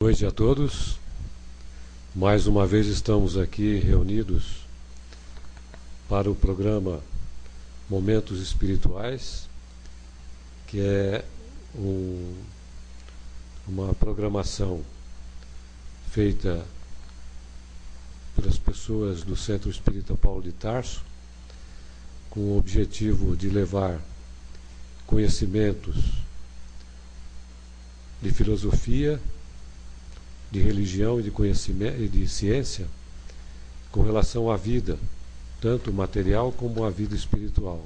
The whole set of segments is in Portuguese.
Boa noite a todos. Mais uma vez estamos aqui reunidos para o programa Momentos Espirituais, que é um, uma programação feita pelas pessoas do Centro Espírita Paulo de Tarso, com o objetivo de levar conhecimentos de filosofia de religião e de conhecimento e de ciência com relação à vida, tanto material como à vida espiritual,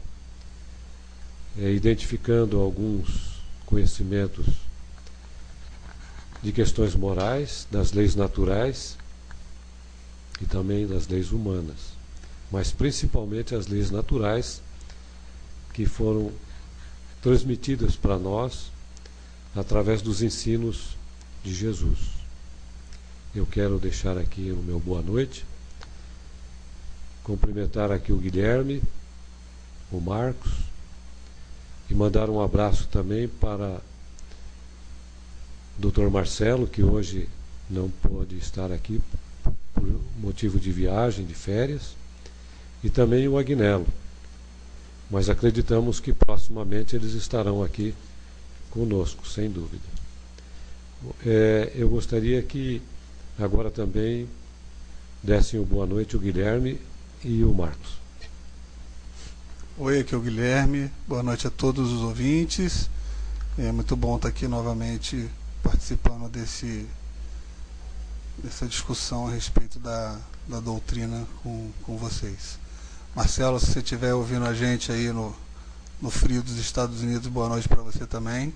é, identificando alguns conhecimentos de questões morais, das leis naturais e também das leis humanas, mas principalmente as leis naturais que foram transmitidas para nós através dos ensinos de Jesus. Eu quero deixar aqui o meu boa noite, cumprimentar aqui o Guilherme, o Marcos, e mandar um abraço também para o Dr. Marcelo, que hoje não pôde estar aqui por motivo de viagem, de férias, e também o Agnello. Mas acreditamos que proximamente eles estarão aqui conosco, sem dúvida. É, eu gostaria que Agora também dessem o boa noite o Guilherme e o Marcos. Oi, aqui é o Guilherme. Boa noite a todos os ouvintes. É muito bom estar aqui novamente participando desse, dessa discussão a respeito da, da doutrina com, com vocês. Marcelo, se você estiver ouvindo a gente aí no, no frio dos Estados Unidos, boa noite para você também.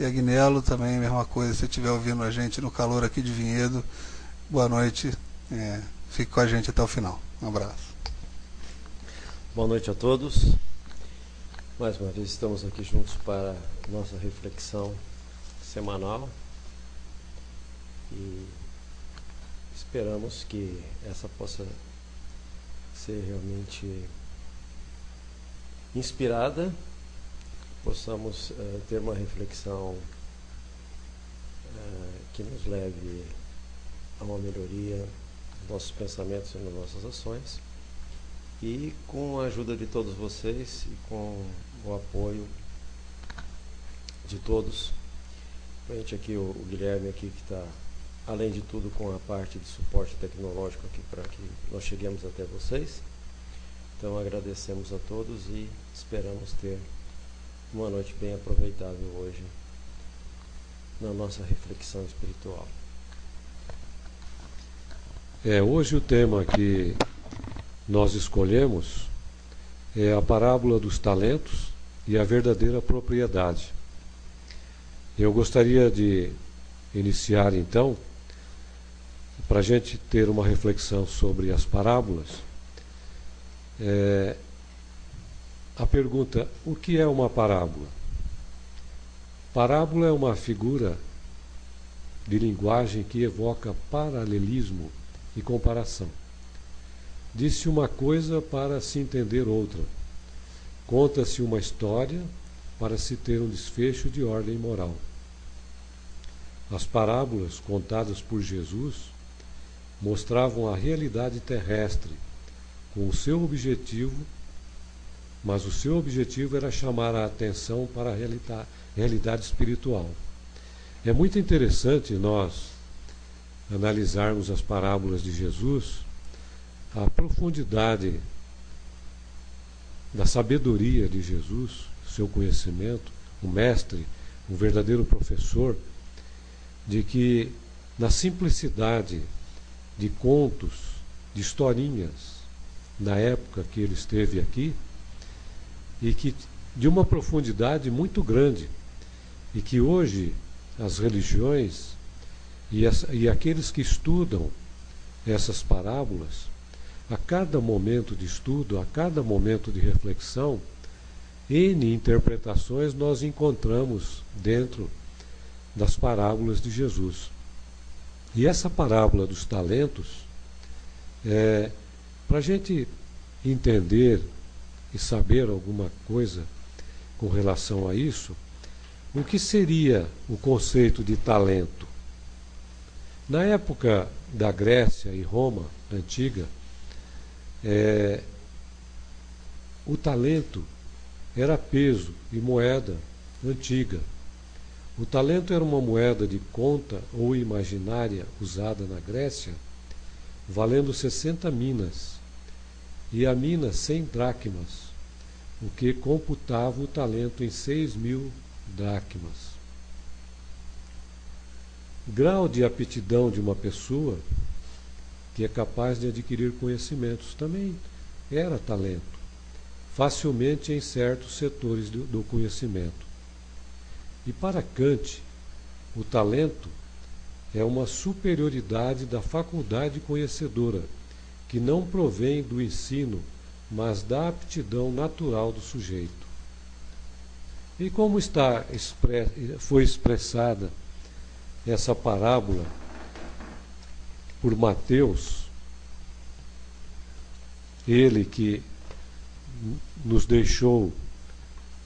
E Agnello também, mesma coisa, se estiver ouvindo a gente no calor aqui de Vinhedo, boa noite. É, fique com a gente até o final. Um abraço. Boa noite a todos. Mais uma vez estamos aqui juntos para nossa reflexão semanal. E esperamos que essa possa ser realmente inspirada possamos uh, ter uma reflexão uh, que nos leve a uma melhoria nos nossos pensamentos e nas nossas ações. E com a ajuda de todos vocês e com o apoio de todos, frente aqui o, o Guilherme aqui que está, além de tudo, com a parte de suporte tecnológico aqui para que nós cheguemos até vocês. Então agradecemos a todos e esperamos ter uma noite bem aproveitável hoje na nossa reflexão espiritual. É, hoje o tema que nós escolhemos é a parábola dos talentos e a verdadeira propriedade. Eu gostaria de iniciar então, para a gente ter uma reflexão sobre as parábolas, é, a pergunta: o que é uma parábola? Parábola é uma figura de linguagem que evoca paralelismo e comparação. Disse uma coisa para se entender outra. Conta-se uma história para se ter um desfecho de ordem moral. As parábolas contadas por Jesus mostravam a realidade terrestre, com o seu objetivo mas o seu objetivo era chamar a atenção para a realidade, espiritual. É muito interessante nós analisarmos as parábolas de Jesus, a profundidade da sabedoria de Jesus, seu conhecimento, o mestre, um verdadeiro professor, de que na simplicidade de contos, de historinhas, na época que ele esteve aqui, e que de uma profundidade muito grande e que hoje as religiões e, as, e aqueles que estudam essas parábolas, a cada momento de estudo, a cada momento de reflexão, N interpretações nós encontramos dentro das parábolas de Jesus. E essa parábola dos talentos, é, para a gente entender e saber alguma coisa com relação a isso, o que seria o conceito de talento? Na época da Grécia e Roma antiga, é, o talento era peso e moeda antiga. O talento era uma moeda de conta ou imaginária usada na Grécia, valendo 60 minas, e a mina 100 dracmas, o que computava o talento em 6 mil dracmas. Grau de aptidão de uma pessoa que é capaz de adquirir conhecimentos também era talento, facilmente em certos setores do, do conhecimento. E para Kant, o talento é uma superioridade da faculdade conhecedora, que não provém do ensino, mas da aptidão natural do sujeito. E como está foi expressada essa parábola por Mateus, ele que nos deixou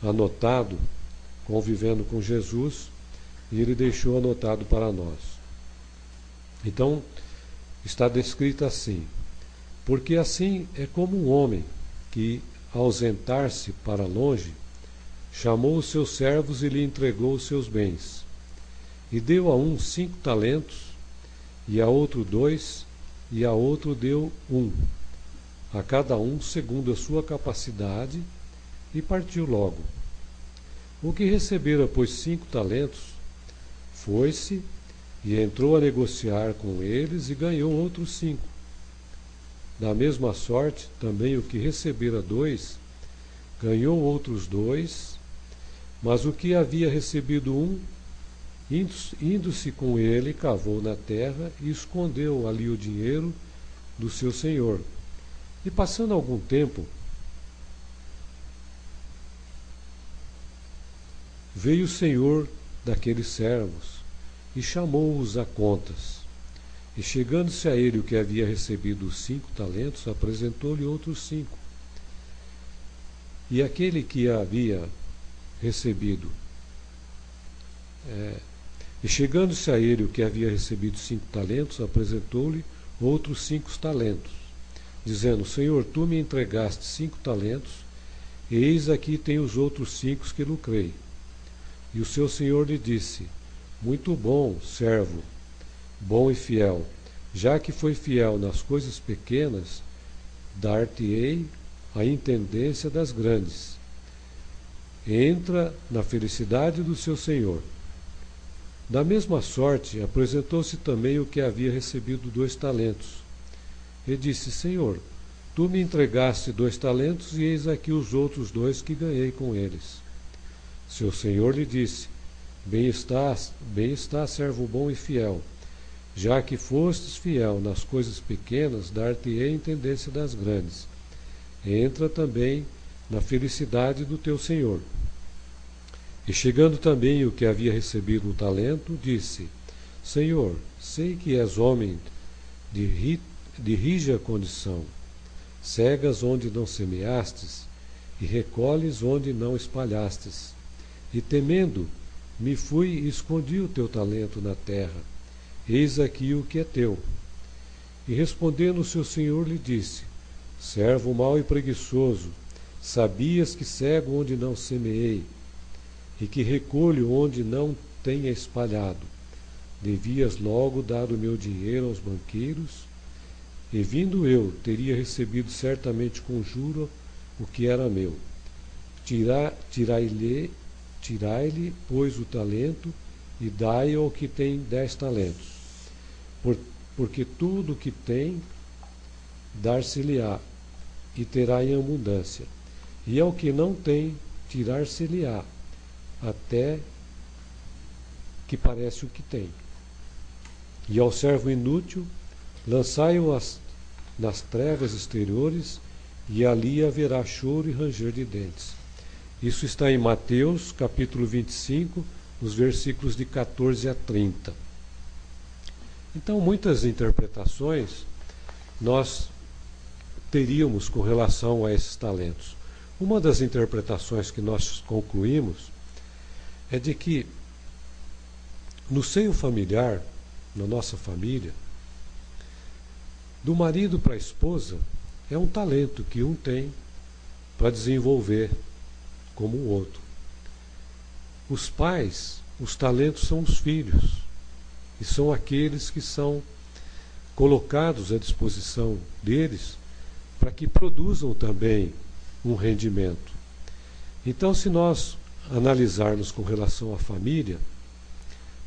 anotado convivendo com Jesus, e ele deixou anotado para nós. Então, está descrito assim: porque assim é como um homem que, ausentar-se para longe, chamou os seus servos e lhe entregou os seus bens. E deu a um cinco talentos, e a outro dois, e a outro deu um, a cada um segundo a sua capacidade, e partiu logo. O que recebera, pois, cinco talentos, foi-se e entrou a negociar com eles e ganhou outros cinco. Da mesma sorte, também o que recebera dois, ganhou outros dois, mas o que havia recebido um, indo-se com ele, cavou na terra e escondeu ali o dinheiro do seu senhor. E passando algum tempo, Veio o senhor daqueles servos e chamou-os a contas. E chegando-se a ele o que havia recebido os cinco talentos, apresentou-lhe outros cinco. E aquele que havia recebido, é, e chegando-se a ele o que havia recebido cinco talentos, apresentou-lhe outros cinco talentos, dizendo: Senhor, tu me entregaste cinco talentos, eis aqui tem os outros cinco que lucrei. E o seu senhor lhe disse: Muito bom, servo, bom e fiel. Já que foi fiel nas coisas pequenas, dar-te-ei a intendência das grandes. Entra na felicidade do seu senhor. Da mesma sorte, apresentou-se também o que havia recebido dois talentos. E disse: Senhor, tu me entregaste dois talentos, e eis aqui os outros dois que ganhei com eles. Seu senhor lhe disse: Bem estás, bem está, servo bom e fiel. Já que fostes fiel nas coisas pequenas, dar-te-ei intendência das grandes. Entra também na felicidade do teu senhor. E chegando também o que havia recebido o talento, disse: Senhor, sei que és homem de, ri, de rija condição. Cegas onde não semeastes, e recolhes onde não espalhastes. E temendo, me fui e escondi o teu talento na terra. Eis aqui o que é teu. E respondendo seu senhor lhe disse: Servo mau e preguiçoso, sabias que cego onde não semeei, e que recolho onde não tenha espalhado. Devias logo dar o meu dinheiro aos banqueiros, e vindo eu, teria recebido certamente com juro o que era meu. Tirai-lhe Tirai-lhe, pois, o talento e dai ao que tem dez talentos. Por, porque tudo o que tem, dar-se-lhe-á, e terá em abundância. E ao que não tem, tirar-se-lhe-á, até que parece o que tem. E ao servo inútil, lançai-o nas trevas exteriores, e ali haverá choro e ranger de dentes. Isso está em Mateus, capítulo 25, nos versículos de 14 a 30. Então, muitas interpretações nós teríamos com relação a esses talentos. Uma das interpretações que nós concluímos é de que no seio familiar na nossa família, do marido para a esposa, é um talento que um tem para desenvolver como o outro. Os pais, os talentos são os filhos, e são aqueles que são colocados à disposição deles para que produzam também um rendimento. Então, se nós analisarmos com relação à família,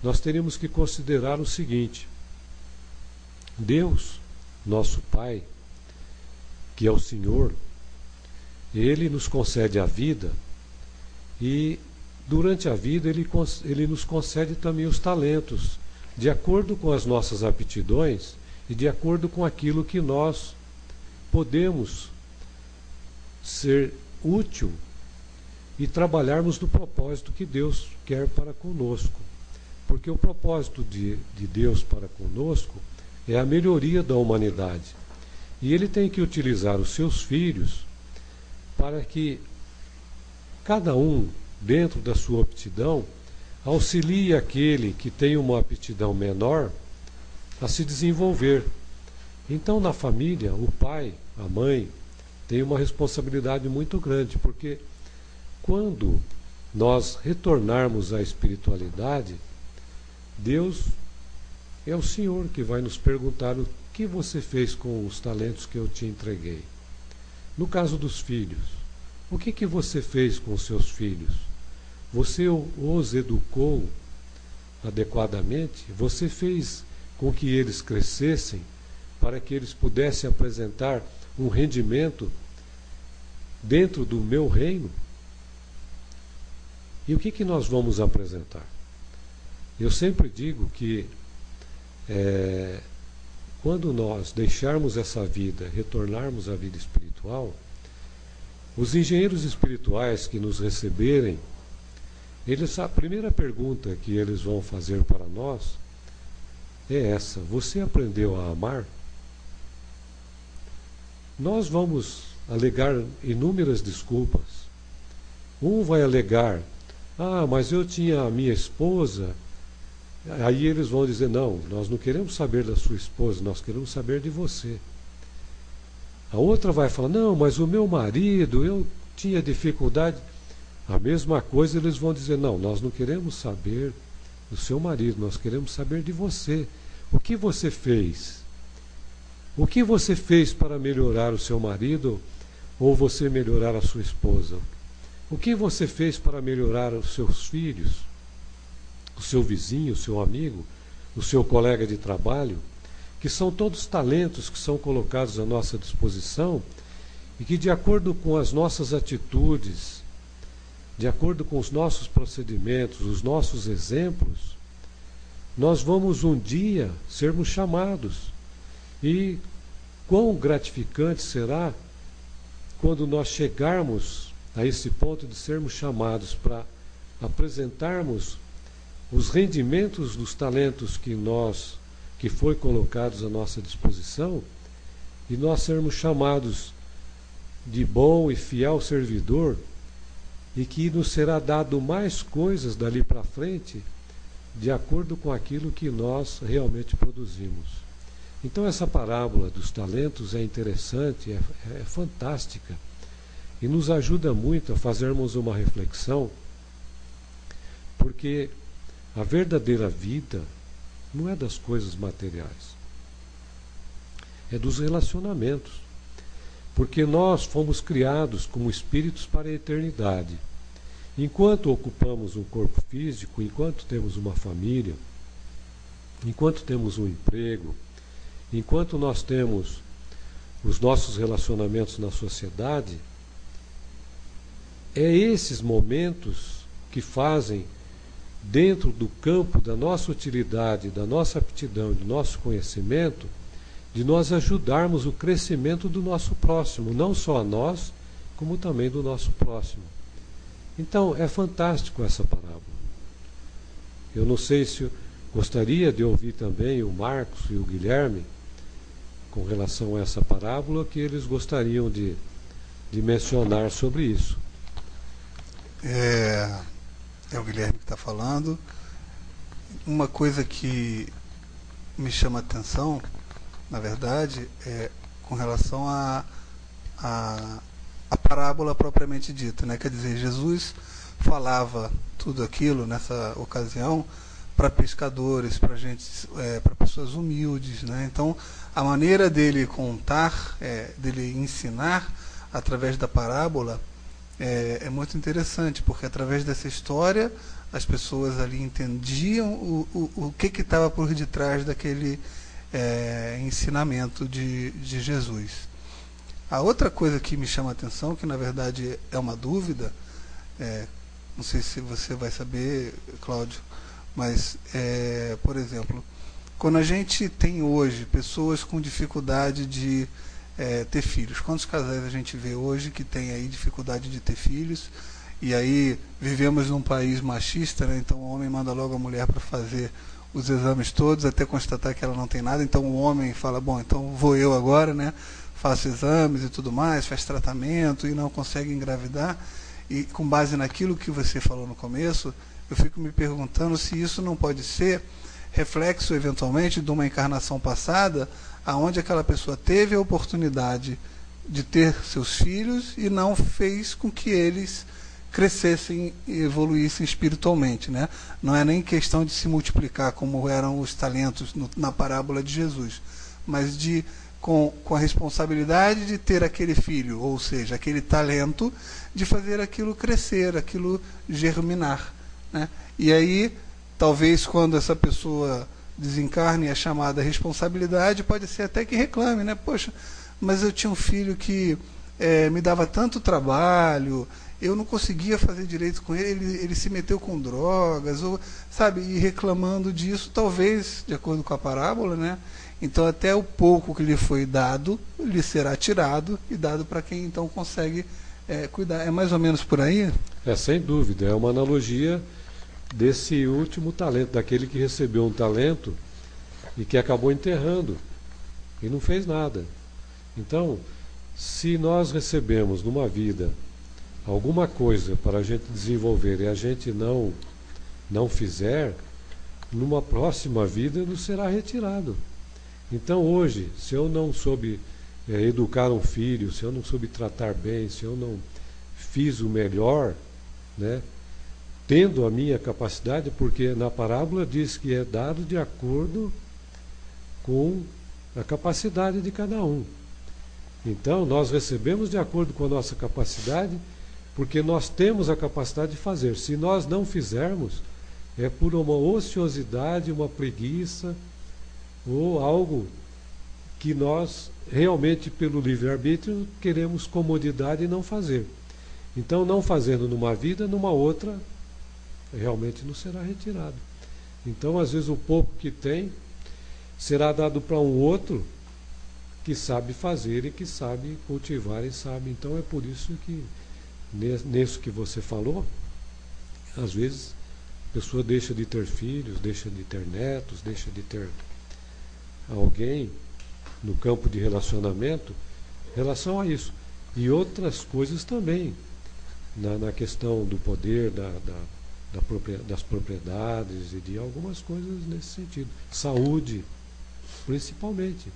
nós teríamos que considerar o seguinte: Deus, nosso Pai, que é o Senhor, ele nos concede a vida e durante a vida ele, ele nos concede também os talentos, de acordo com as nossas aptidões e de acordo com aquilo que nós podemos ser útil e trabalharmos no propósito que Deus quer para conosco. Porque o propósito de, de Deus para conosco é a melhoria da humanidade. E ele tem que utilizar os seus filhos para que cada um, dentro da sua aptidão, auxilie aquele que tem uma aptidão menor a se desenvolver. Então, na família, o pai, a mãe, tem uma responsabilidade muito grande, porque quando nós retornarmos à espiritualidade, Deus é o Senhor que vai nos perguntar o que você fez com os talentos que eu te entreguei. No caso dos filhos, o que, que você fez com os seus filhos? Você os educou adequadamente? Você fez com que eles crescessem para que eles pudessem apresentar um rendimento dentro do meu reino? E o que, que nós vamos apresentar? Eu sempre digo que é, quando nós deixarmos essa vida, retornarmos à vida espiritual, os engenheiros espirituais que nos receberem, eles, a primeira pergunta que eles vão fazer para nós é essa: Você aprendeu a amar? Nós vamos alegar inúmeras desculpas. Um vai alegar ah, mas eu tinha a minha esposa. Aí eles vão dizer: Não, nós não queremos saber da sua esposa, nós queremos saber de você. A outra vai falar: Não, mas o meu marido, eu tinha dificuldade. A mesma coisa eles vão dizer: Não, nós não queremos saber do seu marido, nós queremos saber de você. O que você fez? O que você fez para melhorar o seu marido ou você melhorar a sua esposa? O que você fez para melhorar os seus filhos, o seu vizinho, o seu amigo, o seu colega de trabalho, que são todos talentos que são colocados à nossa disposição e que, de acordo com as nossas atitudes, de acordo com os nossos procedimentos, os nossos exemplos, nós vamos um dia sermos chamados. E quão gratificante será quando nós chegarmos a esse ponto de sermos chamados para apresentarmos os rendimentos dos talentos que nós que foi colocados à nossa disposição e nós sermos chamados de bom e fiel servidor e que nos será dado mais coisas dali para frente de acordo com aquilo que nós realmente produzimos. Então essa parábola dos talentos é interessante, é, é fantástica e nos ajuda muito a fazermos uma reflexão, porque a verdadeira vida não é das coisas materiais, é dos relacionamentos. Porque nós fomos criados como espíritos para a eternidade. Enquanto ocupamos um corpo físico, enquanto temos uma família, enquanto temos um emprego, enquanto nós temos os nossos relacionamentos na sociedade, é esses momentos que fazem, dentro do campo da nossa utilidade, da nossa aptidão do nosso conhecimento, de nós ajudarmos o crescimento do nosso próximo, não só a nós, como também do nosso próximo. Então, é fantástico essa parábola. Eu não sei se gostaria de ouvir também o Marcos e o Guilherme com relação a essa parábola, que eles gostariam de, de mencionar sobre isso. É, é o Guilherme que está falando. Uma coisa que me chama a atenção, na verdade, é com relação a, a, a parábola propriamente dita. Né? Quer dizer, Jesus falava tudo aquilo nessa ocasião para pescadores, para gente, é, para pessoas humildes, né? Então, a maneira dele contar, é, dele ensinar através da parábola é, é, muito interessante, porque através dessa história as pessoas ali entendiam o, o, o que estava por detrás daquele é, ensinamento de, de Jesus. A outra coisa que me chama a atenção, que na verdade é uma dúvida, é, não sei se você vai saber, Cláudio, mas, é, por exemplo, quando a gente tem hoje pessoas com dificuldade de é, ter filhos, quantos casais a gente vê hoje que tem aí dificuldade de ter filhos? E aí vivemos num país machista, né? então o homem manda logo a mulher para fazer os exames todos até constatar que ela não tem nada. Então o homem fala: bom, então vou eu agora, né? Faço exames e tudo mais, faz tratamento e não consegue engravidar. E com base naquilo que você falou no começo, eu fico me perguntando se isso não pode ser reflexo eventualmente de uma encarnação passada, aonde aquela pessoa teve a oportunidade de ter seus filhos e não fez com que eles crescessem e evoluíssem espiritualmente, né? Não é nem questão de se multiplicar como eram os talentos no, na parábola de Jesus, mas de com, com a responsabilidade de ter aquele filho, ou seja, aquele talento de fazer aquilo crescer, aquilo germinar. Né? E aí, talvez quando essa pessoa desencarne a chamada responsabilidade, pode ser até que reclame, né? Poxa, mas eu tinha um filho que é, me dava tanto trabalho, eu não conseguia fazer direito com ele, ele, ele se meteu com drogas, ou, sabe, e reclamando disso, talvez, de acordo com a parábola, né? Então até o pouco que lhe foi dado, lhe será tirado e dado para quem então consegue é, cuidar. É mais ou menos por aí? É, sem dúvida. É uma analogia desse último talento, daquele que recebeu um talento e que acabou enterrando e não fez nada. Então, se nós recebemos numa vida alguma coisa para a gente desenvolver e a gente não não fizer, numa próxima vida nos será retirado. Então hoje, se eu não soube é, educar um filho, se eu não soube tratar bem, se eu não fiz o melhor, né, tendo a minha capacidade, porque na parábola diz que é dado de acordo com a capacidade de cada um. Então, nós recebemos de acordo com a nossa capacidade, porque nós temos a capacidade de fazer. Se nós não fizermos, é por uma ociosidade, uma preguiça, ou algo que nós realmente, pelo livre-arbítrio, queremos comodidade e não fazer. Então, não fazendo numa vida, numa outra, realmente não será retirado. Então, às vezes, o pouco que tem será dado para um outro que sabe fazer e que sabe cultivar e sabe. Então, é por isso que, nisso que você falou, às vezes a pessoa deixa de ter filhos, deixa de ter netos, deixa de ter alguém no campo de relacionamento em relação a isso. E outras coisas também, na, na questão do poder, da, da das propriedades e de algumas coisas nesse sentido. Saúde, principalmente.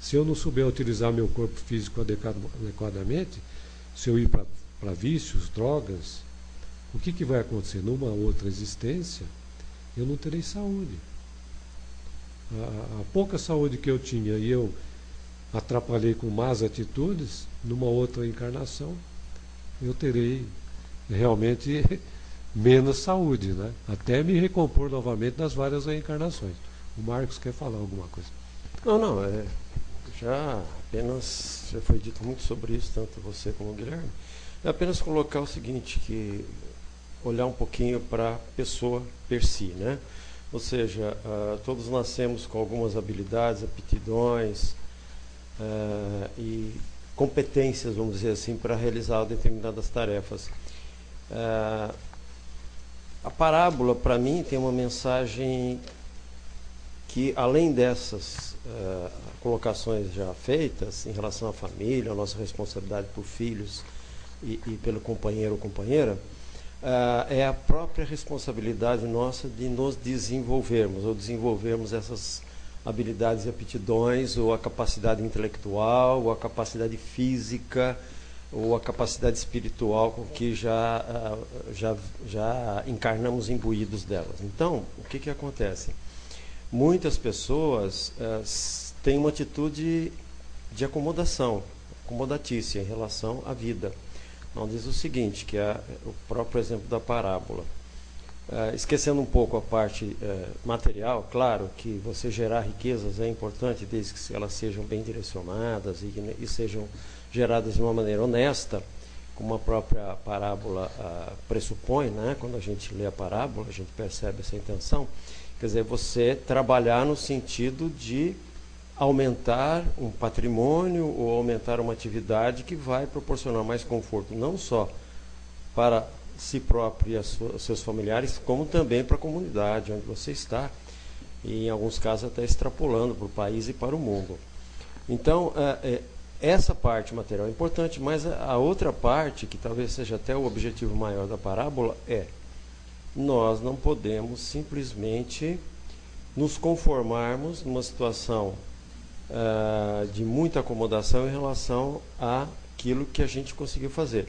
Se eu não souber utilizar meu corpo físico adequadamente, se eu ir para vícios, drogas, o que, que vai acontecer? Numa outra existência, eu não terei saúde. A, a pouca saúde que eu tinha e eu atrapalhei com más atitudes, numa outra encarnação, eu terei realmente menos saúde, né? Até me recompor novamente nas várias reencarnações. O Marcos quer falar alguma coisa? Não, não, é, já apenas já foi dito muito sobre isso, tanto você como o Guilherme. É apenas colocar o seguinte, que olhar um pouquinho para a pessoa per si, né? Ou seja, uh, todos nascemos com algumas habilidades, aptidões uh, e competências, vamos dizer assim, para realizar determinadas tarefas. Uh, a parábola, para mim, tem uma mensagem que, além dessas uh, colocações já feitas em relação à família, a nossa responsabilidade por filhos e, e pelo companheiro ou companheira, uh, é a própria responsabilidade nossa de nos desenvolvermos, ou desenvolvermos essas habilidades e aptidões, ou a capacidade intelectual, ou a capacidade física, ou a capacidade espiritual com que já, ah, já, já encarnamos imbuídos delas. Então, o que, que acontece? Muitas pessoas uh, têm uma atitude de acomodação, acomodatícia em relação à vida. Então diz o seguinte, que é o próprio exemplo da parábola. Uh, esquecendo um pouco a parte uh, material, claro que você gerar riquezas é importante desde que elas sejam bem direcionadas e, e sejam geradas de uma maneira honesta, como a própria parábola uh, pressupõe, né? quando a gente lê a parábola, a gente percebe essa intenção. Quer dizer, você trabalhar no sentido de aumentar um patrimônio ou aumentar uma atividade que vai proporcionar mais conforto, não só para si próprio e aos seus familiares, como também para a comunidade onde você está, e em alguns casos até extrapolando para o país e para o mundo. Então, é, é, essa parte material é importante, mas a outra parte, que talvez seja até o objetivo maior da parábola, é nós não podemos simplesmente nos conformarmos numa situação uh, de muita acomodação em relação àquilo que a gente conseguiu fazer.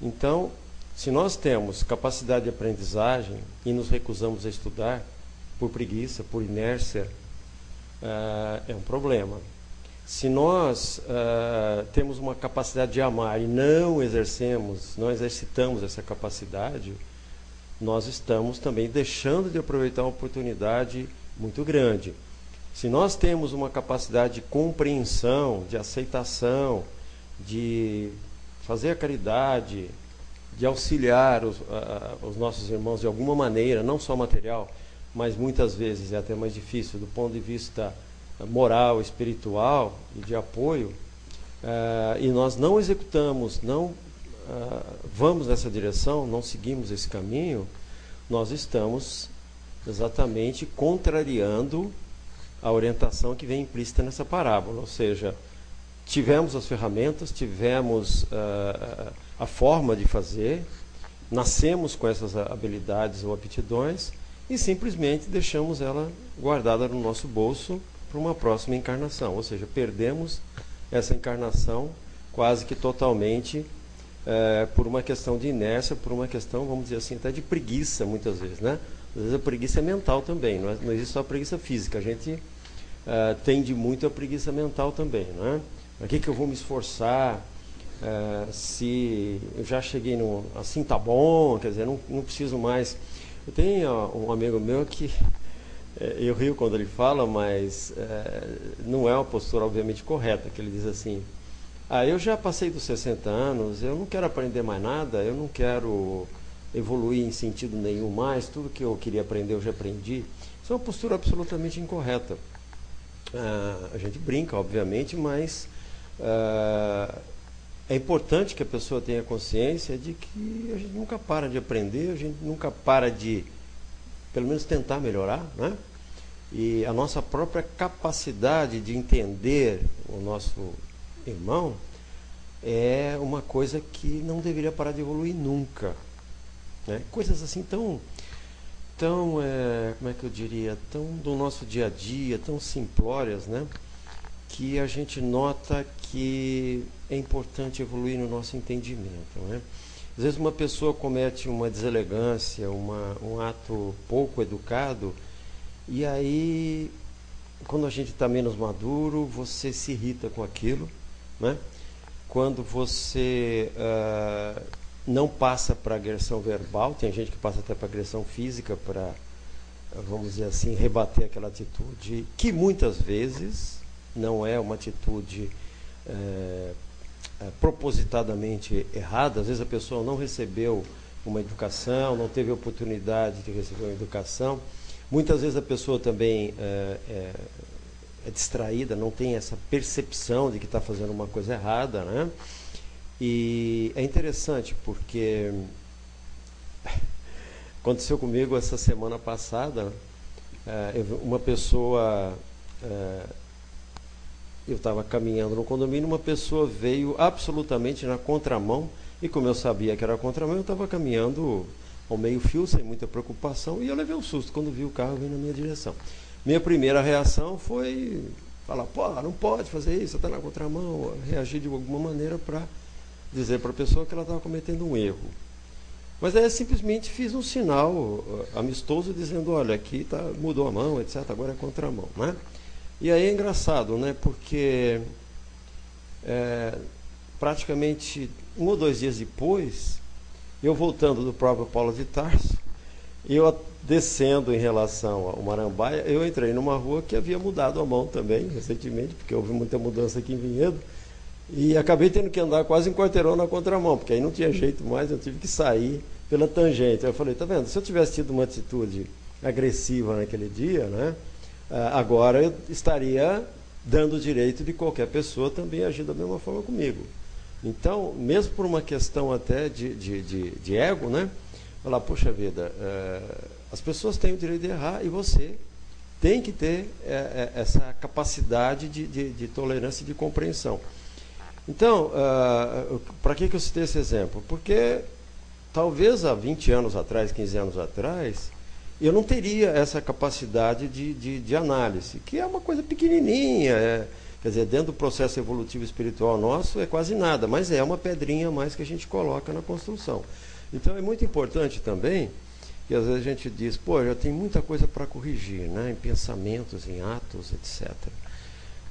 Então, se nós temos capacidade de aprendizagem e nos recusamos a estudar por preguiça, por inércia, uh, é um problema. Se nós uh, temos uma capacidade de amar e não exercemos, não exercitamos essa capacidade, nós estamos também deixando de aproveitar uma oportunidade muito grande. Se nós temos uma capacidade de compreensão, de aceitação, de fazer a caridade, de auxiliar os, os, nossos irmãos de alguma maneira, não só material, mas muitas vezes é até mais difícil do ponto de vista moral, espiritual e de apoio, uh, e nós não executamos, não uh, vamos nessa direção, não seguimos esse caminho, nós estamos exatamente contrariando a orientação que vem implícita nessa parábola, ou seja, tivemos as ferramentas, tivemos uh, a forma de fazer, nascemos com essas habilidades ou aptidões e simplesmente deixamos ela guardada no nosso bolso para uma próxima encarnação, ou seja, perdemos essa encarnação quase que totalmente uh, por uma questão de inércia, por uma questão, vamos dizer assim, até de preguiça muitas vezes, né? Às vezes a preguiça é mental também, não, é, não existe só a preguiça física. A gente uh, tende muito a preguiça mental também. Né? Para que, que eu vou me esforçar? Uh, se eu já cheguei no. Assim tá bom, quer dizer, não, não preciso mais. Eu tenho uh, um amigo meu que. Eh, eu rio quando ele fala, mas não é uma postura obviamente correta, que ele diz assim, ah, eu já passei dos 60 anos, eu não quero aprender mais nada, eu não quero evoluir em sentido nenhum mais, tudo que eu queria aprender eu já aprendi. Isso é uma postura absolutamente incorreta. Uh, a gente brinca, obviamente, mas uh, é importante que a pessoa tenha consciência de que a gente nunca para de aprender, a gente nunca para de, pelo menos, tentar melhorar, né? E a nossa própria capacidade de entender o nosso irmão é uma coisa que não deveria parar de evoluir nunca. Né? Coisas assim tão tão, é, como é que eu diria, tão do nosso dia a dia, tão simplórias, né? Que a gente nota que é importante evoluir no nosso entendimento, né? Às vezes uma pessoa comete uma deselegância, uma, um ato pouco educado, e aí, quando a gente está menos maduro, você se irrita com aquilo, né? Quando você uh, não passa para agressão verbal, tem gente que passa até para agressão física para, vamos dizer assim, rebater aquela atitude, que muitas vezes não é uma atitude é, é, propositadamente errada, às vezes a pessoa não recebeu uma educação, não teve oportunidade de receber uma educação, muitas vezes a pessoa também é, é, distraída, não tem essa percepção de que está fazendo uma coisa errada, né? E é interessante porque aconteceu comigo essa semana passada, é, uma pessoa, é, eu estava caminhando no condomínio, uma pessoa veio absolutamente na contramão, e como eu sabia que era contramão, eu estava caminhando ao meio fio, sem muita preocupação, e eu levei um susto quando vi o carro vindo na minha direção. Minha primeira reação foi falar, pô, não pode fazer isso, está na contramão, reagir de alguma maneira para dizer para a pessoa que ela estava cometendo um erro. Mas aí eu simplesmente fiz um sinal uh, amistoso dizendo, olha, aqui tá, mudou a mão, etc., agora é contramão. Né? E aí é engraçado, né? porque é, praticamente um ou dois dias depois, eu voltando do próprio Paulo de Tarso, eu descendo em relação ao Marambaia, eu entrei numa rua que havia mudado a mão também, recentemente, porque houve muita mudança aqui em Vinhedo, e acabei tendo que andar quase um quarteirão na contramão, porque aí não tinha jeito mais, eu tive que sair pela tangente. Eu falei, tá vendo, se eu tivesse tido uma atitude agressiva naquele dia, né, ah, agora eu estaria dando o direito de qualquer pessoa também agir da mesma forma comigo. Então, mesmo por uma questão até de, de, de, de ego, né, falar, puxa vida, é, as pessoas têm o direito de errar e você tem que ter é, é, essa capacidade de, de, de, tolerância e de compreensão. Então, uh, para que, que eu citei esse exemplo? Porque talvez há 20 anos atrás, 15 anos atrás, eu não teria essa capacidade de, de, de análise, que é uma coisa pequenininha, é, quer dizer, dentro do processo evolutivo espiritual nosso é quase nada, mas é uma pedrinha a mais que a gente coloca na construção. Então é muito importante também que às vezes a gente diz, pô, já tem muita coisa para corrigir, né, em pensamentos, em atos, etc.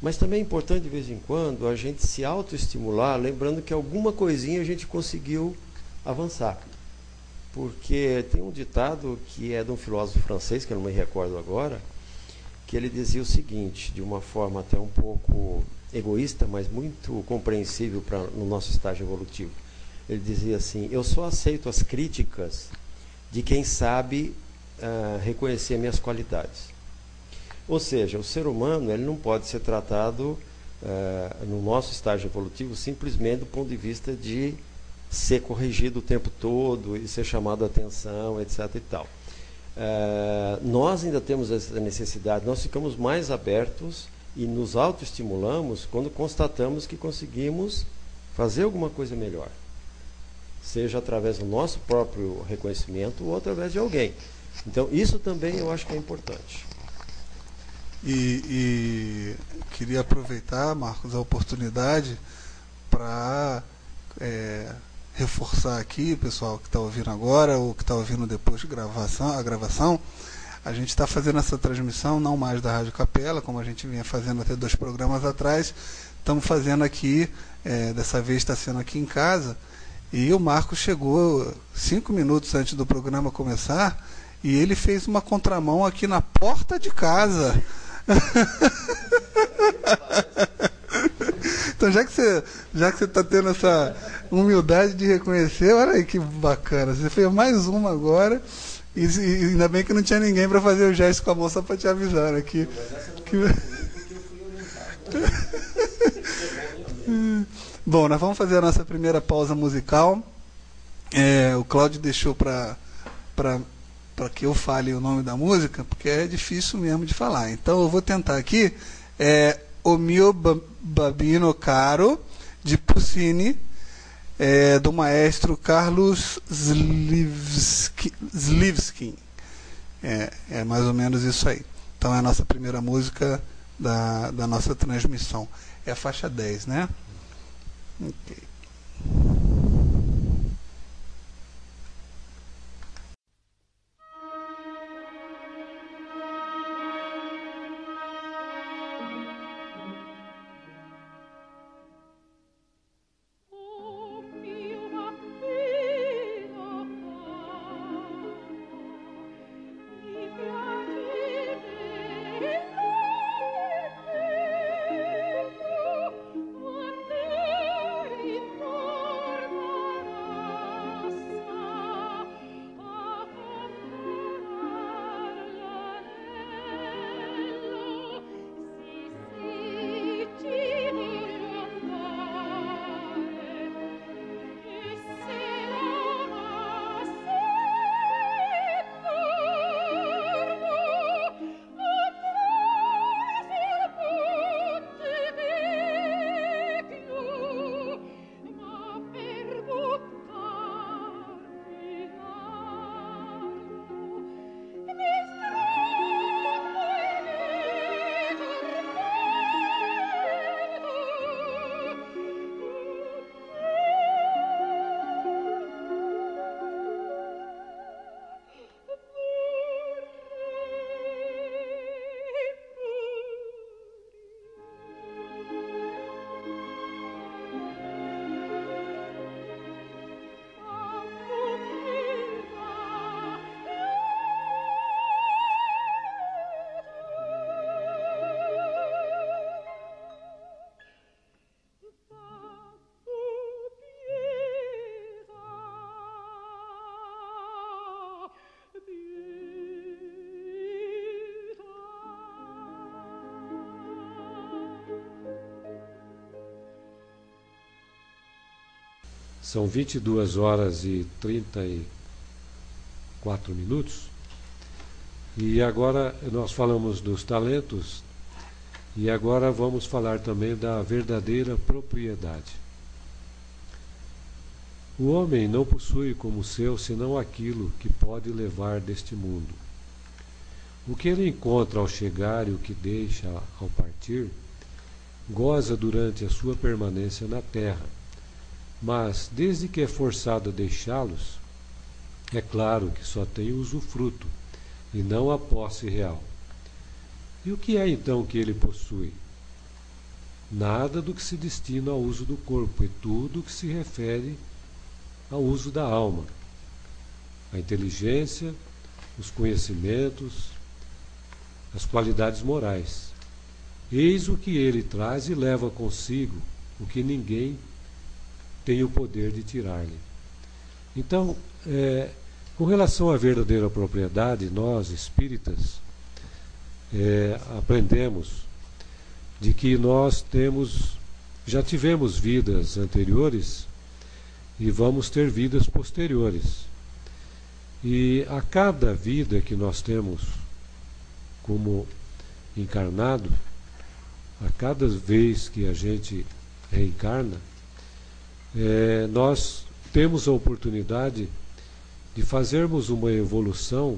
Mas também é importante de vez em quando a gente se autoestimular, lembrando que alguma coisinha a gente conseguiu avançar. Porque tem um ditado que é de um filósofo francês, que eu não me recordo agora, que ele dizia o seguinte, de uma forma até um pouco egoísta, mas muito compreensível para no nosso estágio evolutivo. Ele dizia assim: Eu só aceito as críticas de quem sabe uh, reconhecer minhas qualidades. Ou seja, o ser humano ele não pode ser tratado uh, no nosso estágio evolutivo simplesmente do ponto de vista de ser corrigido o tempo todo e ser chamado a atenção, etc. e tal. Uh, nós ainda temos essa necessidade, nós ficamos mais abertos e nos autoestimulamos quando constatamos que conseguimos fazer alguma coisa melhor seja através do nosso próprio reconhecimento ou através de alguém. Então, isso também eu acho que é importante. E, e queria aproveitar, Marcos, a oportunidade para é, reforçar aqui, pessoal que está ouvindo agora ou que está ouvindo depois de gravação, a gravação, a gente está fazendo essa transmissão não mais da Rádio Capela, como a gente vinha fazendo até dois programas atrás, estamos fazendo aqui, é, dessa vez está sendo aqui em casa, e o Marco chegou cinco minutos antes do programa começar e ele fez uma contramão aqui na porta de casa. então já que você já que você está tendo essa humildade de reconhecer, olha aí que bacana. Você fez mais uma agora e, e ainda bem que não tinha ninguém para fazer o gesto com a moça para te avisar aqui. Que... Bom, nós vamos fazer a nossa primeira pausa musical. É, o Cláudio deixou para que eu fale o nome da música, porque é difícil mesmo de falar. Então eu vou tentar aqui. É, o mio babino caro, de Puccini, é, do maestro Carlos Slivsky. É, é mais ou menos isso aí. Então é a nossa primeira música da, da nossa transmissão. É a faixa 10, né? Okay. São 22 horas e 34 minutos. E agora nós falamos dos talentos e agora vamos falar também da verdadeira propriedade. O homem não possui como seu senão aquilo que pode levar deste mundo. O que ele encontra ao chegar e o que deixa ao partir, goza durante a sua permanência na terra. Mas, desde que é forçado a deixá-los, é claro que só tem o usufruto e não a posse real. E o que é então que ele possui? Nada do que se destina ao uso do corpo, e tudo o que se refere ao uso da alma, a inteligência, os conhecimentos, as qualidades morais. Eis o que ele traz e leva consigo, o que ninguém tem o poder de tirar-lhe. Então, é, com relação à verdadeira propriedade, nós espíritas é, aprendemos de que nós temos, já tivemos vidas anteriores e vamos ter vidas posteriores. E a cada vida que nós temos como encarnado, a cada vez que a gente reencarna, é, nós temos a oportunidade de fazermos uma evolução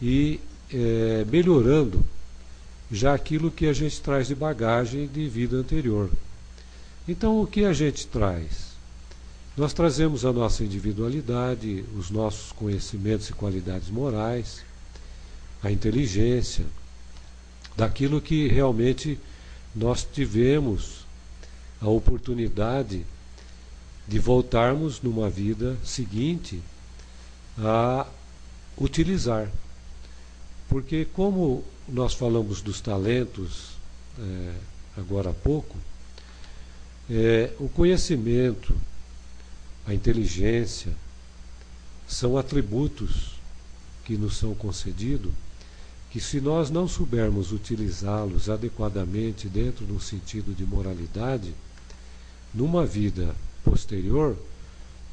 e é, melhorando já aquilo que a gente traz de bagagem de vida anterior. Então, o que a gente traz? Nós trazemos a nossa individualidade, os nossos conhecimentos e qualidades morais, a inteligência, daquilo que realmente nós tivemos a oportunidade de voltarmos numa vida seguinte a utilizar. Porque, como nós falamos dos talentos é, agora há pouco, é, o conhecimento, a inteligência, são atributos que nos são concedidos que, se nós não soubermos utilizá-los adequadamente dentro de um sentido de moralidade, numa vida posterior,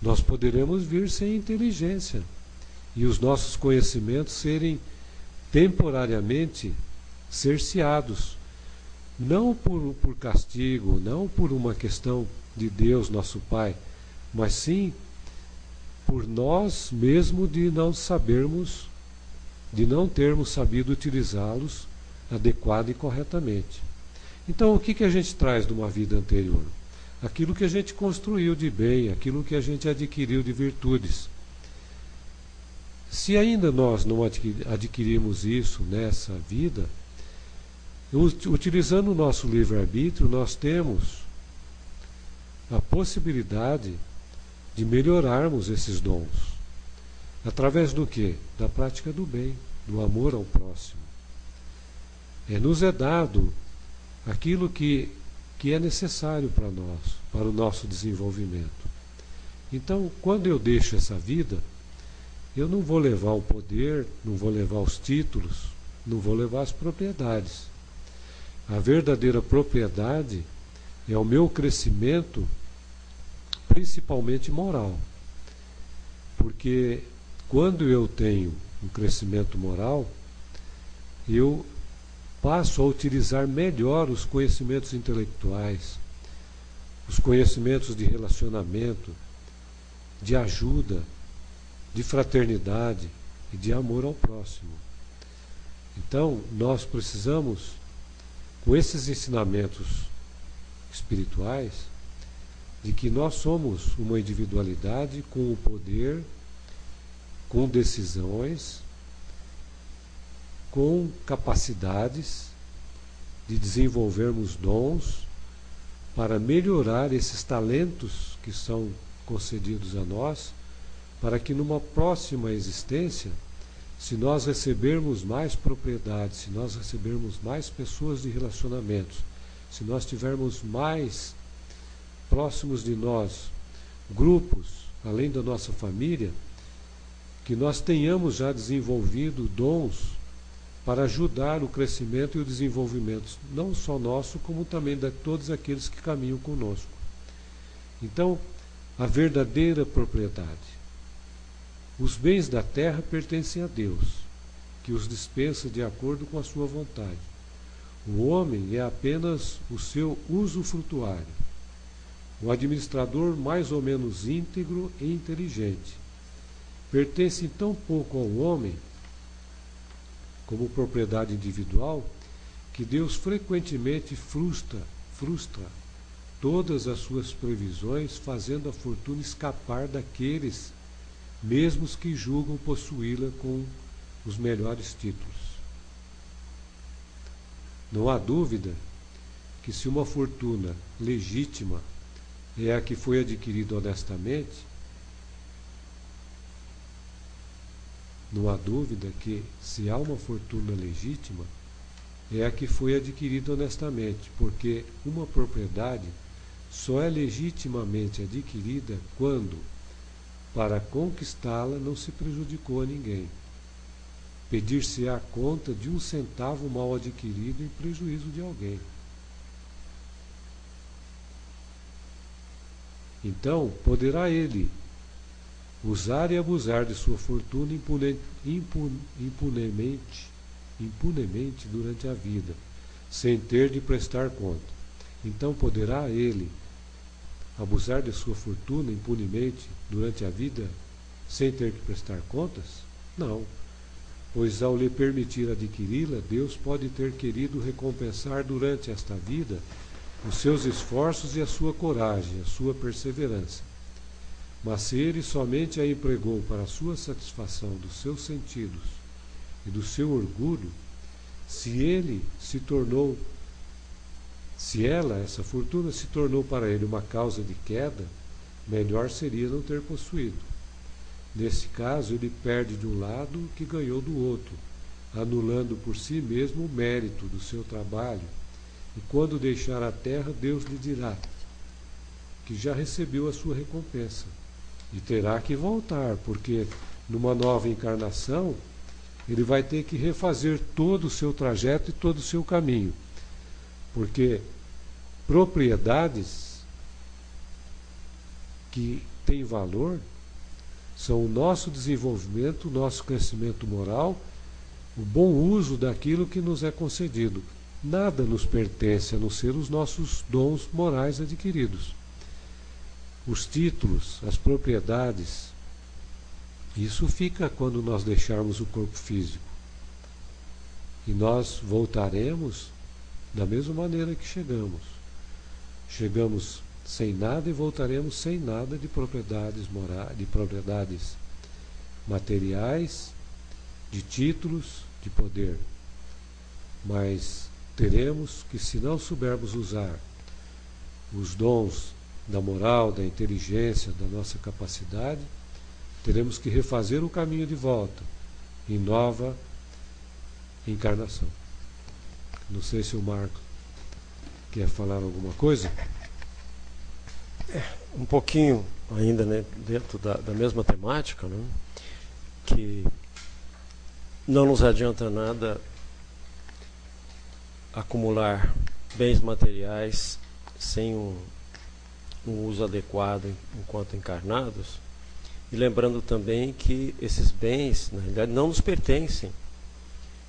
nós poderemos vir sem inteligência e os nossos conhecimentos serem temporariamente cerceados. Não por, por castigo, não por uma questão de Deus, nosso Pai, mas sim por nós mesmo de não sabermos, de não termos sabido utilizá-los adequada e corretamente. Então, o que, que a gente traz de uma vida anterior? Aquilo que a gente construiu de bem, aquilo que a gente adquiriu de virtudes. Se ainda nós não adquirimos isso nessa vida, utilizando o nosso livre-arbítrio, nós temos a possibilidade de melhorarmos esses dons. Através do que? Da prática do bem, do amor ao próximo. É, nos é dado aquilo que, que é necessário para nós, para o nosso desenvolvimento. Então, quando eu deixo essa vida, eu não vou levar o poder, não vou levar os títulos, não vou levar as propriedades. A verdadeira propriedade é o meu crescimento principalmente moral. Porque quando eu tenho um crescimento moral, eu passo a utilizar melhor os conhecimentos intelectuais, os conhecimentos de relacionamento, de ajuda, de fraternidade e de amor ao próximo. Então, nós precisamos, com esses ensinamentos espirituais, de que nós somos uma individualidade com o poder, com decisões, com capacidades de desenvolvermos dons para melhorar esses talentos que são concedidos a nós, para que numa próxima existência, se nós recebermos mais propriedade, se nós recebermos mais pessoas de relacionamentos, se nós tivermos mais próximos de nós, grupos, além da nossa família, que nós tenhamos já desenvolvido dons para ajudar o crescimento e o desenvolvimento, não só nosso, como também de todos aqueles que caminham conosco. Então, a verdadeira propriedade. Os bens da terra pertencem a Deus, que os dispensa de acordo com a sua vontade. O homem é apenas o seu usufrutuário, o administrador mais ou menos íntegro e inteligente. Pertence tão pouco ao homem, como propriedade individual, que Deus frequentemente frustra, frustra todas as suas previsões, fazendo a fortuna escapar daqueles mesmos que julgam possuí-la com os melhores títulos. Não há dúvida que se uma fortuna legítima é a que foi adquirida honestamente, não há dúvida que se há uma fortuna legítima é a que foi adquirida honestamente, porque uma propriedade só é legitimamente adquirida quando, para conquistá-la, não se prejudicou a ninguém. Pedir-se-á conta de um centavo mal adquirido em prejuízo de alguém. Então, poderá ele usar e abusar de sua fortuna impune, impune, impunemente, impunemente durante a vida, sem ter de prestar conta. Então poderá ele abusar de sua fortuna impunemente durante a vida sem ter que prestar contas? Não, pois ao lhe permitir adquiri-la, Deus pode ter querido recompensar durante esta vida os seus esforços e a sua coragem, a sua perseverança. Mas ele somente a empregou para a sua satisfação dos seus sentidos e do seu orgulho, se ele se tornou se ela, essa fortuna, se tornou para ele uma causa de queda, melhor seria não ter possuído. Nesse caso, ele perde de um lado o que ganhou do outro, anulando por si mesmo o mérito do seu trabalho. E quando deixar a terra, Deus lhe dirá que já recebeu a sua recompensa e terá que voltar, porque numa nova encarnação ele vai ter que refazer todo o seu trajeto e todo o seu caminho. Porque propriedades que têm valor são o nosso desenvolvimento, o nosso crescimento moral, o bom uso daquilo que nos é concedido. Nada nos pertence a não ser os nossos dons morais adquiridos. Os títulos, as propriedades, isso fica quando nós deixarmos o corpo físico. E nós voltaremos da mesma maneira que chegamos. Chegamos sem nada e voltaremos sem nada de propriedades morais, de propriedades materiais, de títulos, de poder. Mas teremos que, se não soubermos usar os dons da moral, da inteligência, da nossa capacidade, teremos que refazer o caminho de volta em nova encarnação. Não sei se o Marco quer falar alguma coisa. É, um pouquinho ainda né, dentro da, da mesma temática, né, que não nos adianta nada acumular bens materiais sem um, um uso adequado enquanto encarnados. E lembrando também que esses bens, na realidade, não nos pertencem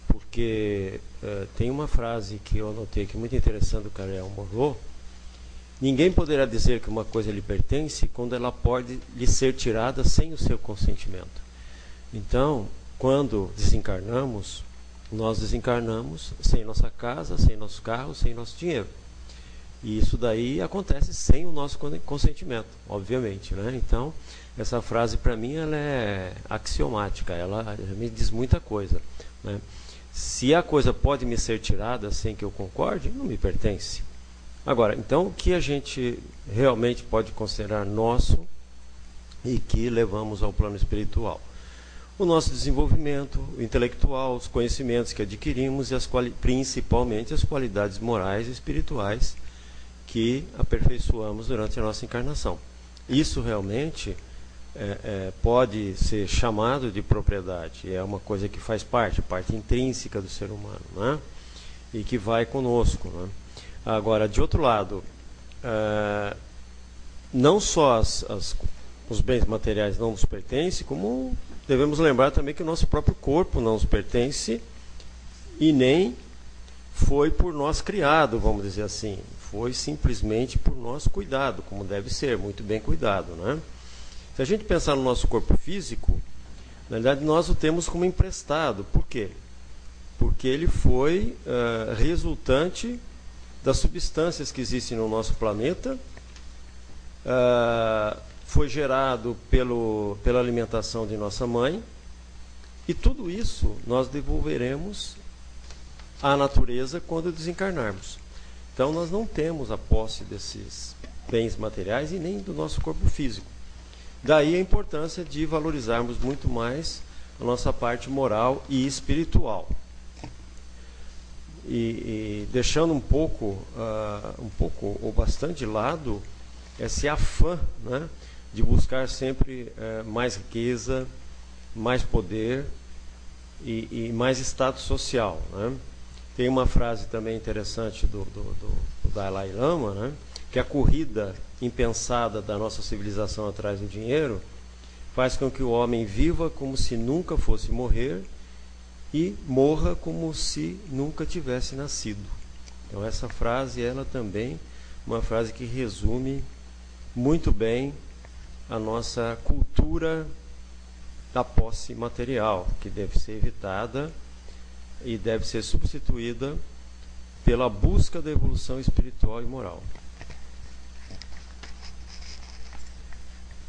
porque uh, tem uma frase que eu anotei que é muito interessante do Karel Monroe. Ninguém poderá dizer que uma coisa lhe pertence quando ela pode lhe ser tirada sem o seu consentimento. Então, quando desencarnamos, nós desencarnamos sem nossa casa, sem nosso carro, sem nosso dinheiro. E isso daí acontece sem o nosso consentimento, obviamente. Né? Então, essa frase para mim ela é axiomática, ela me diz muita coisa. Né? Se a coisa pode me ser tirada sem que eu concorde, não me pertence. Agora, então o que a gente realmente pode considerar nosso e que levamos ao plano espiritual? O nosso desenvolvimento intelectual, os conhecimentos que adquirimos e as principalmente as qualidades morais e espirituais que aperfeiçoamos durante a nossa encarnação. Isso realmente é, é, pode ser chamado de propriedade. É uma coisa que faz parte, parte intrínseca do ser humano, né? e que vai conosco. Né? Agora, de outro lado, é, não só as, as, os bens materiais não nos pertencem, como devemos lembrar também que o nosso próprio corpo não nos pertence e nem foi por nós criado, vamos dizer assim. Foi simplesmente por nosso cuidado, como deve ser, muito bem cuidado. Né? Se a gente pensar no nosso corpo físico, na verdade nós o temos como emprestado. Por quê? Porque ele foi uh, resultante das substâncias que existem no nosso planeta, uh, foi gerado pelo, pela alimentação de nossa mãe, e tudo isso nós devolveremos à natureza quando desencarnarmos. Então nós não temos a posse desses bens materiais e nem do nosso corpo físico. Daí a importância de valorizarmos muito mais a nossa parte moral e espiritual. E, e deixando um pouco, uh, um pouco ou bastante de lado esse afã né, de buscar sempre uh, mais riqueza, mais poder e, e mais status social. Né? Tem uma frase também interessante do, do, do, do Dalai Lama, né? que a corrida impensada da nossa civilização atrás do dinheiro faz com que o homem viva como se nunca fosse morrer e morra como se nunca tivesse nascido. Então essa frase ela também uma frase que resume muito bem a nossa cultura da posse material, que deve ser evitada e deve ser substituída pela busca da evolução espiritual e moral.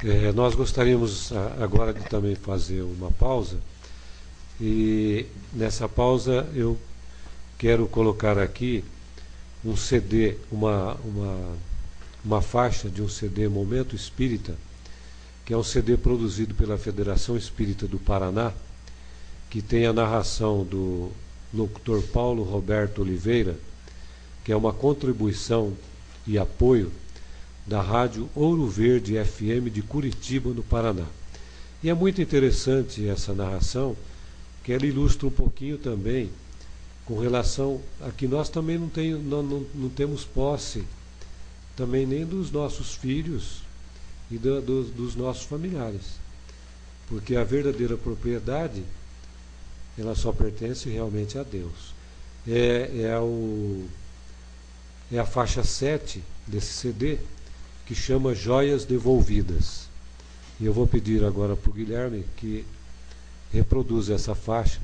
É, nós gostaríamos agora de também fazer uma pausa e nessa pausa eu quero colocar aqui um CD, uma, uma, uma faixa de um CD Momento Espírita, que é um CD produzido pela Federação Espírita do Paraná que tem a narração do locutor Paulo Roberto Oliveira, que é uma contribuição e apoio da Rádio Ouro Verde FM de Curitiba, no Paraná. E é muito interessante essa narração, que ela ilustra um pouquinho também com relação a que nós também não, tem, não, não, não temos posse também nem dos nossos filhos e do, do, dos nossos familiares. Porque a verdadeira propriedade ela só pertence realmente a Deus. É, é, o, é a faixa 7 desse CD que chama Joias Devolvidas. E eu vou pedir agora para o Guilherme que reproduza essa faixa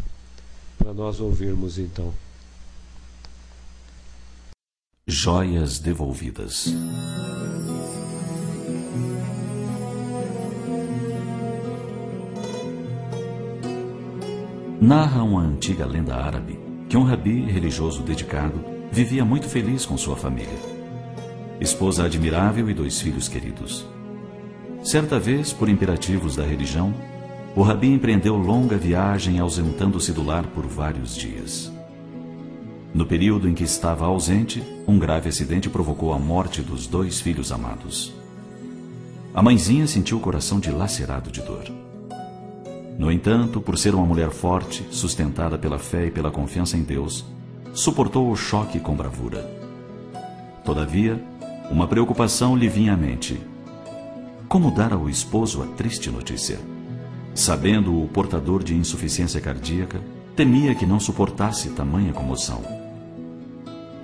para nós ouvirmos então. Joias Devolvidas. Narra uma antiga lenda árabe que um rabi religioso dedicado vivia muito feliz com sua família. Esposa admirável e dois filhos queridos. Certa vez, por imperativos da religião, o rabi empreendeu longa viagem ausentando-se do lar por vários dias. No período em que estava ausente, um grave acidente provocou a morte dos dois filhos amados. A mãezinha sentiu o coração dilacerado de dor. No entanto, por ser uma mulher forte, sustentada pela fé e pela confiança em Deus, suportou o choque com bravura. Todavia, uma preocupação lhe vinha à mente. Como dar ao esposo a triste notícia? Sabendo o portador de insuficiência cardíaca, temia que não suportasse tamanha comoção.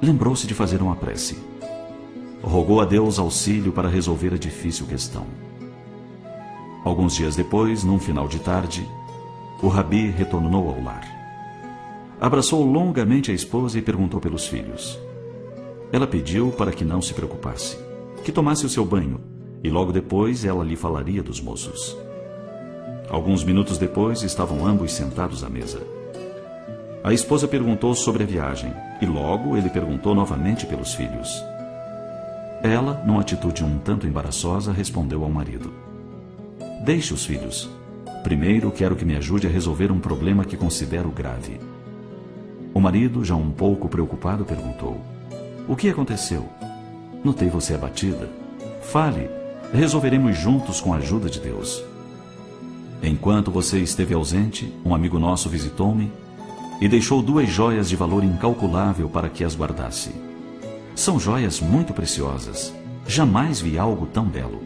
Lembrou-se de fazer uma prece. Rogou a Deus auxílio para resolver a difícil questão. Alguns dias depois, num final de tarde, o rabi retornou ao lar. Abraçou longamente a esposa e perguntou pelos filhos. Ela pediu para que não se preocupasse, que tomasse o seu banho, e logo depois ela lhe falaria dos moços. Alguns minutos depois, estavam ambos sentados à mesa. A esposa perguntou sobre a viagem, e logo ele perguntou novamente pelos filhos. Ela, numa atitude um tanto embaraçosa, respondeu ao marido. Deixe os filhos. Primeiro quero que me ajude a resolver um problema que considero grave. O marido, já um pouco preocupado, perguntou: O que aconteceu? Notei você abatida. Fale, resolveremos juntos com a ajuda de Deus. Enquanto você esteve ausente, um amigo nosso visitou-me e deixou duas joias de valor incalculável para que as guardasse. São joias muito preciosas Jamais vi algo tão belo.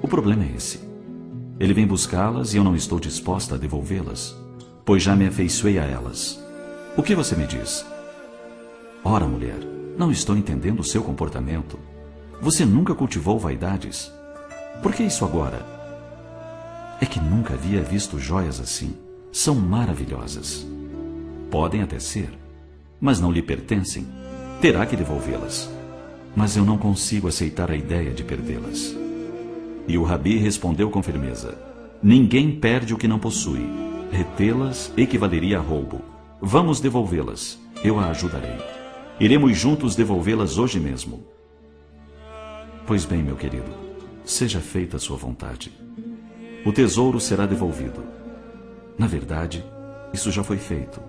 O problema é esse. Ele vem buscá-las e eu não estou disposta a devolvê-las, pois já me afeiçoei a elas. O que você me diz? Ora, mulher, não estou entendendo o seu comportamento. Você nunca cultivou vaidades. Por que isso agora? É que nunca havia visto joias assim. São maravilhosas. Podem até ser, mas não lhe pertencem. Terá que devolvê-las. Mas eu não consigo aceitar a ideia de perdê-las. E o Rabi respondeu com firmeza: Ninguém perde o que não possui. Retê-las equivaleria a roubo. Vamos devolvê-las. Eu a ajudarei. Iremos juntos devolvê-las hoje mesmo. Pois bem, meu querido, seja feita a sua vontade. O tesouro será devolvido. Na verdade, isso já foi feito.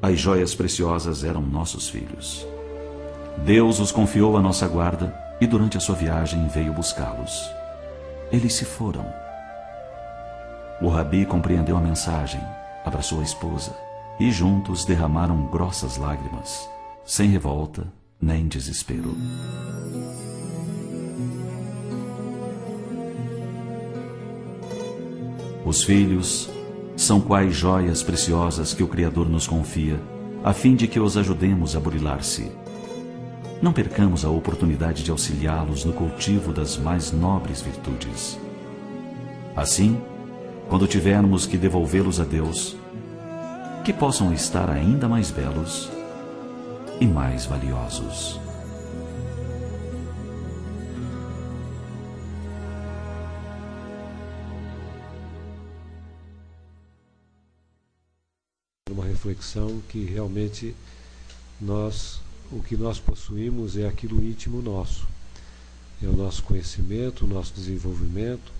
As joias preciosas eram nossos filhos. Deus os confiou à nossa guarda e durante a sua viagem veio buscá-los. Eles se foram. O rabi compreendeu a mensagem, abraçou a esposa e juntos derramaram grossas lágrimas, sem revolta nem desespero. Os filhos são quais joias preciosas que o Criador nos confia, a fim de que os ajudemos a burilar-se não percamos a oportunidade de auxiliá-los no cultivo das mais nobres virtudes. Assim, quando tivermos que devolvê-los a Deus, que possam estar ainda mais belos e mais valiosos. Uma reflexão que realmente nós o que nós possuímos é aquilo íntimo nosso. É o nosso conhecimento, o nosso desenvolvimento,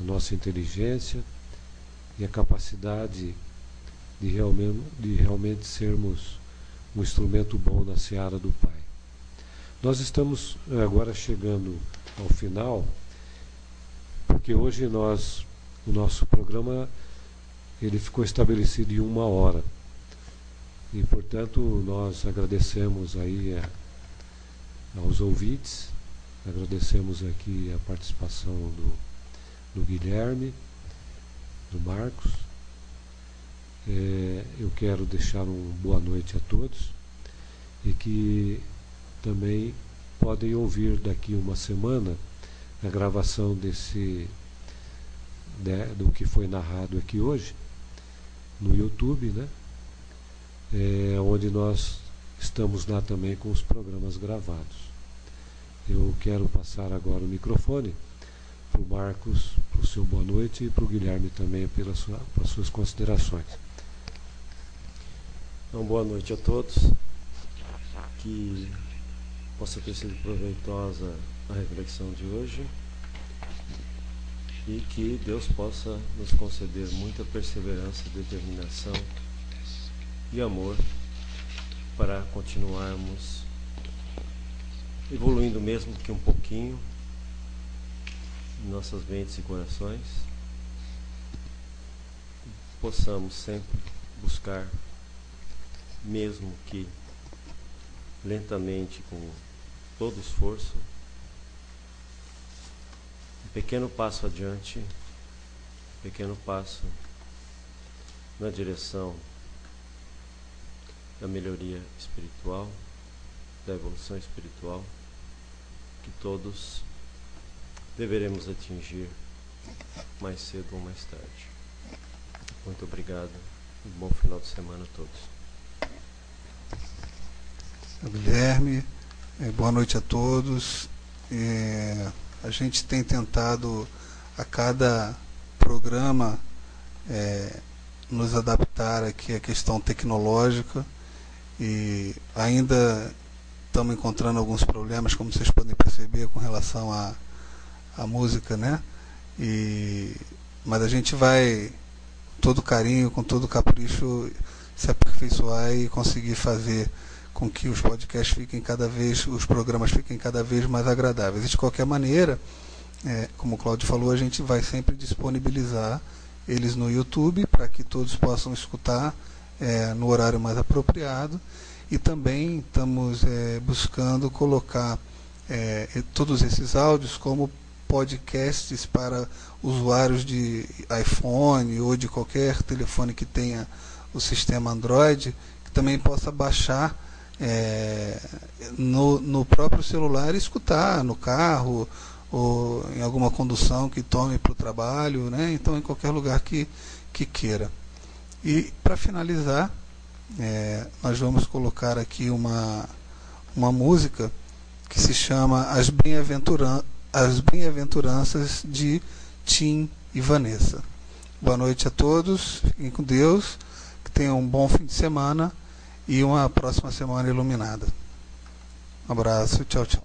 a nossa inteligência e a capacidade de realmente, de realmente sermos um instrumento bom na seara do Pai. Nós estamos agora chegando ao final, porque hoje nós, o nosso programa, ele ficou estabelecido em uma hora. E, portanto, nós agradecemos aí a, aos ouvintes, agradecemos aqui a participação do, do Guilherme, do Marcos. É, eu quero deixar uma boa noite a todos e que também podem ouvir daqui uma semana a gravação desse né, do que foi narrado aqui hoje no YouTube, né? É, onde nós estamos lá também com os programas gravados. Eu quero passar agora o microfone para o Marcos, para o seu boa noite, e para o Guilherme também pelas sua, suas considerações. Então, boa noite a todos. Que possa ter sido proveitosa a reflexão de hoje e que Deus possa nos conceder muita perseverança, determinação e amor para continuarmos evoluindo mesmo que um pouquinho nossas mentes e corações. Possamos sempre buscar mesmo que lentamente com todo esforço um pequeno passo adiante um pequeno passo na direção da melhoria espiritual, da evolução espiritual, que todos deveremos atingir mais cedo ou mais tarde. Muito obrigado e bom final de semana a todos. Guilherme, é, boa noite a todos. É, a gente tem tentado a cada programa é, nos adaptar aqui à questão tecnológica e ainda estamos encontrando alguns problemas, como vocês podem perceber, com relação à, à música, né? E, mas a gente vai, com todo carinho, com todo capricho, se aperfeiçoar e conseguir fazer com que os podcasts fiquem cada vez, os programas fiquem cada vez mais agradáveis. E de qualquer maneira, é, como o Claudio falou, a gente vai sempre disponibilizar eles no YouTube para que todos possam escutar é, no horário mais apropriado e também estamos é, buscando colocar é, todos esses áudios como podcasts para usuários de iPhone ou de qualquer telefone que tenha o sistema Android, que também possa baixar é, no, no próprio celular e escutar no carro ou em alguma condução que tome para o trabalho, né? então em qualquer lugar que, que queira. E para finalizar, é, nós vamos colocar aqui uma, uma música que se chama As, Bem-aventuran As Bem-aventuranças de Tim e Vanessa. Boa noite a todos, fiquem com Deus, que tenham um bom fim de semana e uma próxima semana iluminada. Um abraço, tchau, tchau.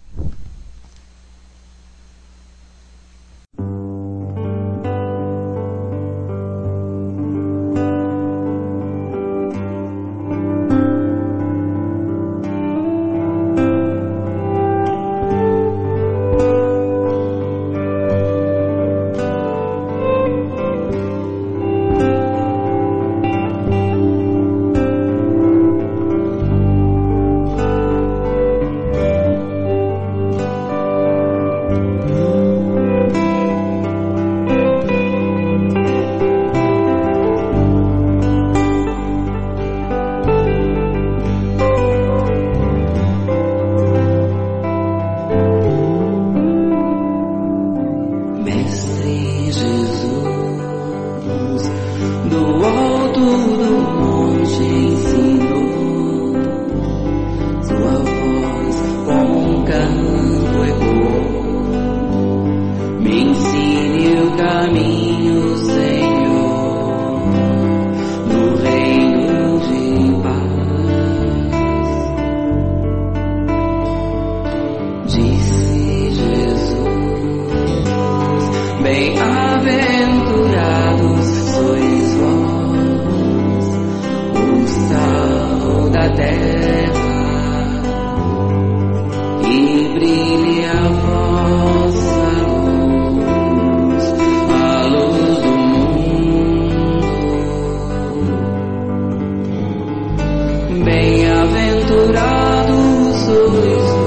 Bem-aventurado.